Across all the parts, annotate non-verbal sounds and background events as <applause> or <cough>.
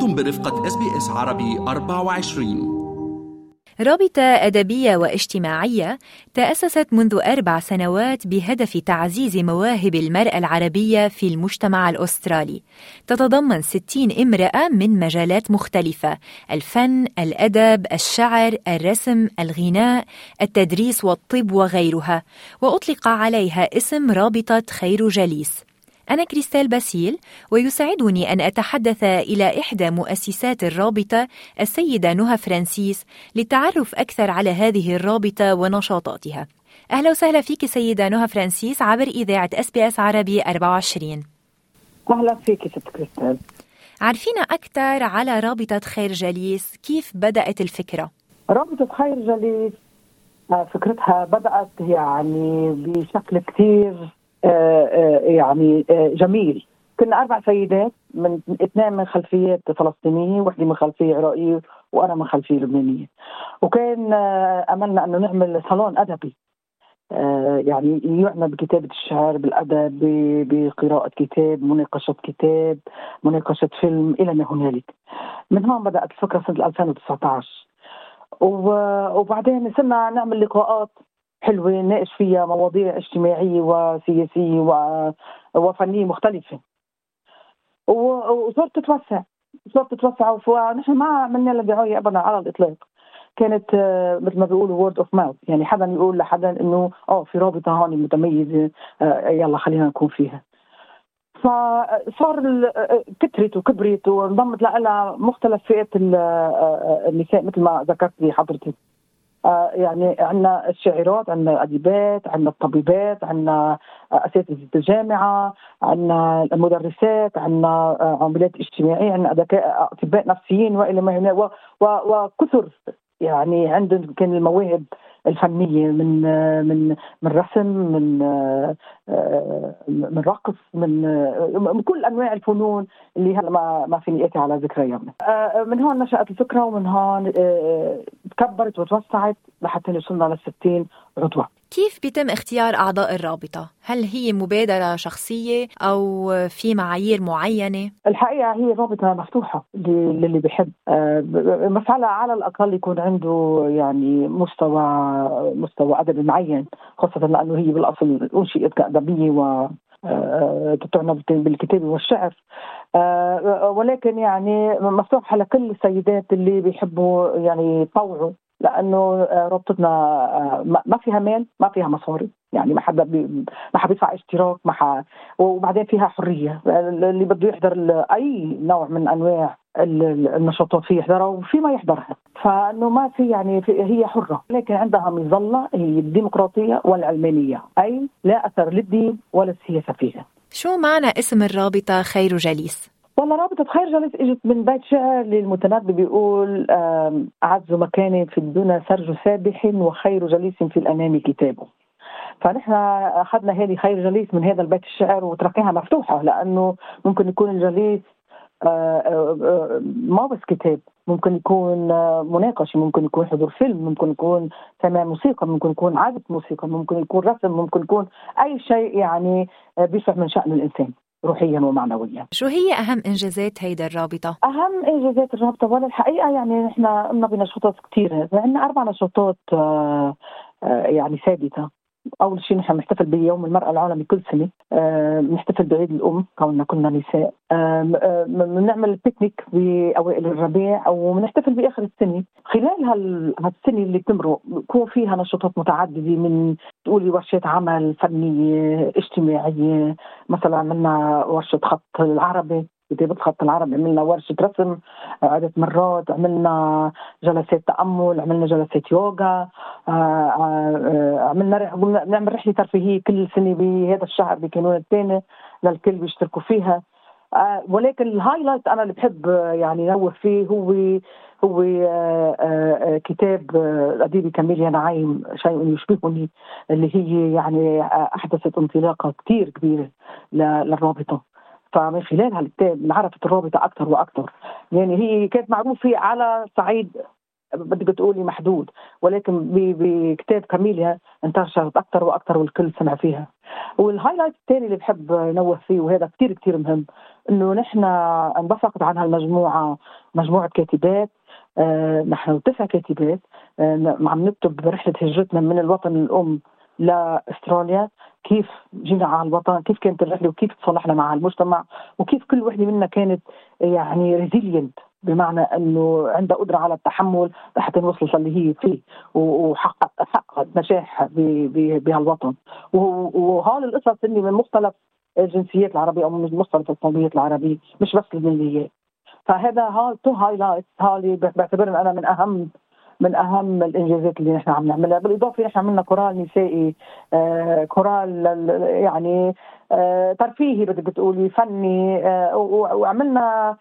أنتم برفقة SBS عربي 24 رابطة أدبية واجتماعية تأسست منذ أربع سنوات بهدف تعزيز مواهب المرأة العربية في المجتمع الأسترالي. تتضمن 60 امرأة من مجالات مختلفة الفن، الأدب، الشعر، الرسم، الغناء، التدريس والطب وغيرها. وأطلق عليها اسم رابطة خير جليس أنا كريستال باسيل ويسعدني أن أتحدث إلى إحدى مؤسسات الرابطة السيدة نهى فرانسيس للتعرف أكثر على هذه الرابطة ونشاطاتها. أهلا وسهلا فيك سيدة نهى فرانسيس عبر إذاعة SBS عربي 24 أهلا فيك ست كريستال. عرفينا أكثر على رابطة خير جليس؟ كيف بدأت الفكرة؟ رابطة خير جليس آه، فكرتها بدأت يعني بشكل كثير يعني آه، جميل. كنا أربع سيدات من اثنين من خلفيات فلسطينية وحدة من خلفية عراقيه وأنا من خلفية لبنانية. وكان أملنا أنه نعمل صالون أدبي. يعني يعنى بكتابة الشعر بالأدب بقراءة كتاب مناقشة كتاب مناقشة فيلم إلى ما هنالك. من هون بدأت الفكرة سنة 2019 وبعدين صرنا نعمل لقاءات. حلوة نناقش فيها مواضيع اجتماعية وسياسية وفنية مختلفة. وصارت تتوسع صارت تتوسع. ونحن ما عملنا لها دعاية ابدا على الإطلاق. كانت آه، مثل ما بيقولوا word of mouth يعني حدا يقول لحدا إنه آه في رابطة هون متميزة آه، يلا خلينا نكون فيها. فصار آه، كترت وكبرت وانضمت لها مختلف فئات النساء مثل ما ذكرتي حضرتك آه، يعني عندنا الشاعرات عندنا اديبات عندنا الطبيبات عندنا أساتذة الجامعة عندنا المدرسات عندنا آه، عمليات اجتماعية عندنا أطباء نفسيين وإلى ما هنالك وكثر يعني عندهم كان المواهب الفنية من من من رسم من من رقص من من كل أنواع الفنون اللي هلا ما ما فيني اتي على ذكريها من هون نشأت الفكرة ومن هون تكبرت وتوسعت لحتى وصلنا ل 60 عضوه كيف بيتم اختيار أعضاء الرابطة؟ هل هي مبادرة شخصية أو في معايير معينة؟ الحقيقة هي رابطة مفتوحة للي بيحب آه، على على الأقل يكون عنده يعني مستوى مستوى أدبي معين خاصة لأنه هي بالأصل أنشئت كأدبية و آه، تعنى بالكتابة والشعر آه، ولكن يعني مفتوحة لكل السيدات اللي بيحبوا يعني يطوعوا لأنه آه، رابطتنا آه، ما فيها مال ما فيها مصاري. يعني ما حدا ما حدا بيدفع اشتراك ما. وبعدين فيها حرية. اللي بده يحضر أي نوع من أنواع النشاطات فيه يحضرها وفي ما يحضرها. فإنه ما في يعني في هي حرة. لكن عندها مظله هي الديمقراطية والعلمانية. أي لا أثر للدين ولا السياسة فيها. شو معنى اسم الرابطة خير جليس والله رابطة خير جليس إجت من بيت شعر للمتنبي بيقول أعز مكان في الدنيا سرج سابح وخير جليس في الأمام كتابه فنحن أخذنا هذه خير جليس من هذا البيت الشعر وتركناها مفتوحة لأنه ممكن يكون الجليس آه، آه، آه، ما بس كتاب ممكن يكون مناقشة ممكن يكون حضور فيلم ممكن يكون سماع موسيقى ممكن يكون عزف موسيقى ممكن يكون رسم ممكن يكون أي شيء يعني بيصح من شأن الإنسان. روحيا ومعنويا. شو هي أهم إنجازات هيدا الرابطة؟ أهم إنجازات الرابطة ولا الحقيقة يعني نحن قمنا بنشاطات كثيرة عندنا أربع نشاطات آه، آه، يعني ثابتة. أول شيء نحن بنحتفل بيوم المرأة العالمي كل سنة. بنحتفل بعيد الأم كوننا كنا نساء. بنعمل بيكنيك باوائل الربيع أو بنحتفل بآخر السنة. خلال هالسنة اللي بتمرق بكون فيها نشاطات متعددة من تقولي ورشات عمل فنية اجتماعية مثلا عملنا ورشة خط العربي. كتابة الخط العربي عملنا ورشة رسم عدة مرات عملنا جلسات تأمل عملنا جلسات يوغا آه، آه، عملنا بنعمل رحلة ترفيهية كل سنة بهذا الشهر بكانون الثاني للكل بيشتركوا فيها. آه، ولكن الهايلايت أنا اللي بحب يعني نوه فيه هو هو كتاب الاديبه كاميليا نعيم شيء يشبهني اللي هي يعني أحدثت انطلاقة كثير كبيرة للرابطة. فمن خلال هالكتاب عرفت الرابطة أكثر وأكثر يعني هي كانت معروفة على صعيد بدك تقولي محدود ولكن بكتاب كاميليا انتشرت أكثر وأكثر والكل سمع فيها. والهايلايت الثاني اللي بحب نوه فيه وهذا كثير كثير مهم إنه نحن انبثقت عن هالمجموعة مجموعة كاتبات آه نحن تسع كاتبات آه عم نكتب رحلة هجرتنا من الوطن الأم لاستراليا كيف جينا على الوطن كيف كانت الرحلة وكيف تصالحنا مع المجتمع وكيف كل وحده منا كانت يعني ريزيلينت بمعنى إنه عندها قدرة على التحمل لحتى نوصل اللي هي فيه وحقق حققت نجاح بهالوطن. وهول القصص اللي من مختلف الجنسيات العربية أو من مختلف القوميات العربية مش بس اللبنانيات فهذا هال two highlights هالي بعتبرهم أنا من أهم من أهم الإنجازات اللي نحن عم نعملها. بالإضافة نحن عملنا كورال نسائي آه كورال يعني آه ترفيهي بدك تقولي فني آه وعملنا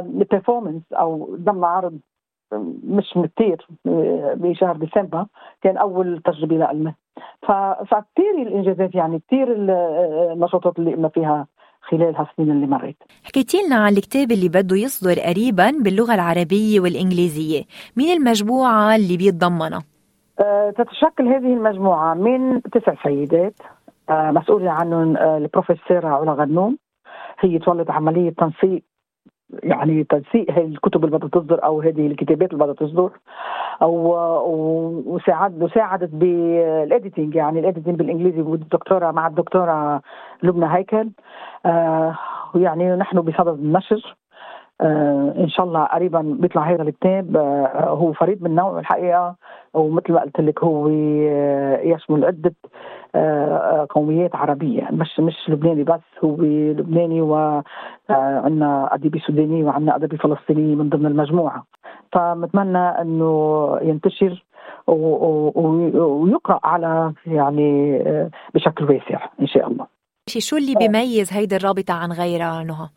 performance أو ضمن عرض مش كثير بشهر ديسمبر كان أول تجربة لنا فكثير الإنجازات يعني كثير النشاطات اللي قمنا فيها. خلال هالسنين اللي مرت حكيتي لنا عن الكتاب اللي بده يصدر قريبا باللغة العربية والإنجليزية. مين المجموعة اللي بيتضمنها؟ أه تتشكل هذه المجموعة من تسع سيدات أه مسؤولة عنهم أه البروفيسورة علا غنوم. هي تولد عملية تنسيق يعني تنسيق هذه الكتب اللي بدها تصدر أو هذه الكتابات اللي بدها تصدر أو وساعد وساعدت بال editing يعني ال editing بالإنجليزي والدكتوره مع الدكتورة لبنى هيكل. آه يعني نحن بصدد النشر. آه إن شاء الله قريبا بيطلع هذا الكتاب. آه هو فريد من نوعه الحقيقة ومثل ما قلت لك هو آه، يشمل عدة آه، آه، قوميات عربية. مش مش لبناني بس هو لبناني وعندنا أدبي سوداني وعندنا ادبي فلسطيني من ضمن المجموعة. فمتمنى إنه ينتشر ويقرأ على يعني بشكل واسع إن شاء الله. شو اللي بيميز هيدي الرابطة عن غيرها نهى؟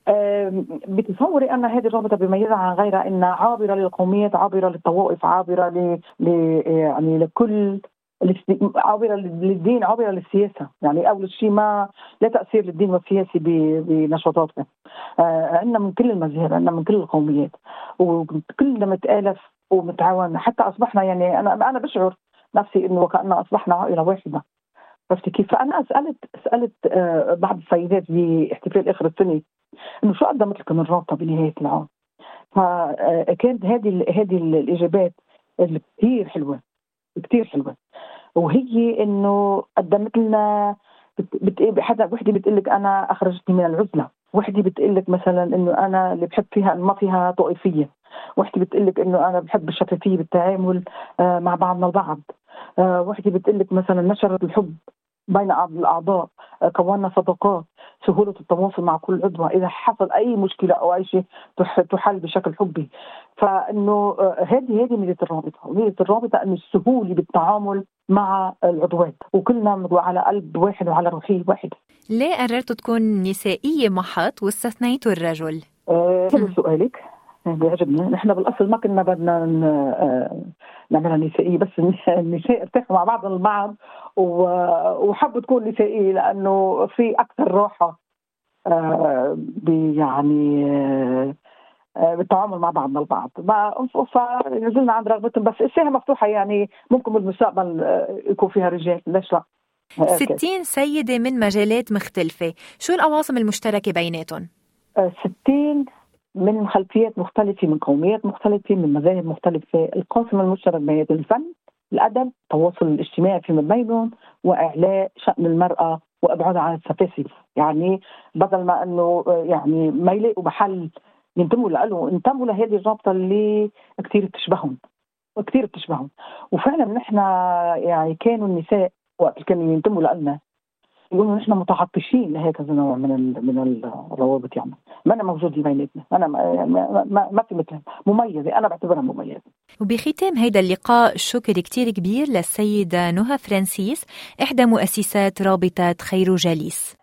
بتصوري أن هذه الرابطة بيميزها عن غيرها أنها عابرة للقوميات عابرة للطوائف عابرة ل... ل... يعني لكل عابرة للدين عابرة للسياسة. يعني أول شيء ما لا تأثير للدين والسياسي بنشاطاتنا. آه عندنا من كل المذاهب عندنا من كل القوميات وكلنا متآلف ومتعاون. حتى أصبحنا يعني أنا أنا بشعر نفسي إنه وكاننا أصبحنا عائلة واحدة. عرفتي كيف؟ فأنا سالت سألت آه بعض السيدات باحتفال آخر السنة إنه شو قدمت لكم الرابطة بنهاية العام؟ فكانت هذه هذه الإجابات كثير حلوة كثير حلوة. وهي إنه قدمت لنا بت... حدا وحدة بتقول لك أنا أخرجتني من العزلة. وحدة بتقول لك مثلا إنه أنا اللي بحب فيها ما فيها طائفية. وحدة بتقول لك إنه أنا بحب الشفافية بالتعامل آه، مع بعضنا البعض. آه، وحدة بتقول لك مثلا نشرت الحب. بين الأعضاء آه، كونا صداقات سهولة التواصل مع كل عضو. إذا حصل أي مشكلة أو أي شيء تحل بشكل حبي. فإنه هذه هذه ميزة الرابطة. ميزة الرابطة إنه السهولة بالتعامل مع العضوات. وكلنا على قلب واحد وعلى روحيه واحدة ليه قررتوا تكون نسائية محط واستثنيتوا الرجل؟ آه سؤالك. بيعجبني. نحن بالأصل ما كنا بدنا آه، نعملها نسائية بس <laughs> النساء ارتاحوا مع بعض البعض وحبوا تكون نسائية لأنه في أكثر راحة آه، يعني آه، بالتعامل مع بعضنا البعض. فنزلنا عند رغبتهم بس الساحه مفتوحة يعني ممكن بالمستقبل يكون فيها رجال. ليش لا؟ 60 سيدة من مجالات مختلفة. شو الأواصم المشتركة بيناتهم؟ 60 من خلفيات مختلفة من قوميات مختلفة من مذاهب مختلفة. القاسم المشترك بين الفن الأدب التواصل الاجتماعي فيما بينهم وإعلاء شأن المرأة وإبعادها عن السفاسف يعني بدل ما أنه يعني ما يلاقوا محل ينتموا له انتموا لهذه الرابطة اللي كثير بتشبههم كثير بتشبههم. وفعلا نحن يعني كانوا النساء وقت كانوا ينتموا لنا يقولوا نحن متعطشين لهكذا نوع من من الروابط يعني. ما أنا موجوده بيناتنا. أنا ما, ما, ما في مثلها. مميزة. أنا بعتبرها مميزة. وبختام هيدا اللقاء شكر كتير كبير للسيدة نهى فرانسيس إحدى مؤسسات رابطة خير جليس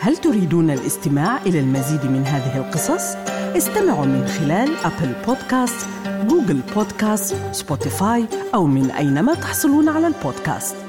هل تريدون الاستماع إلى المزيد من هذه القصص؟ استمعوا من خلال أبل بودكاست جوجل بودكاست سبوتيفاي أو من أينما تحصلون على البودكاست.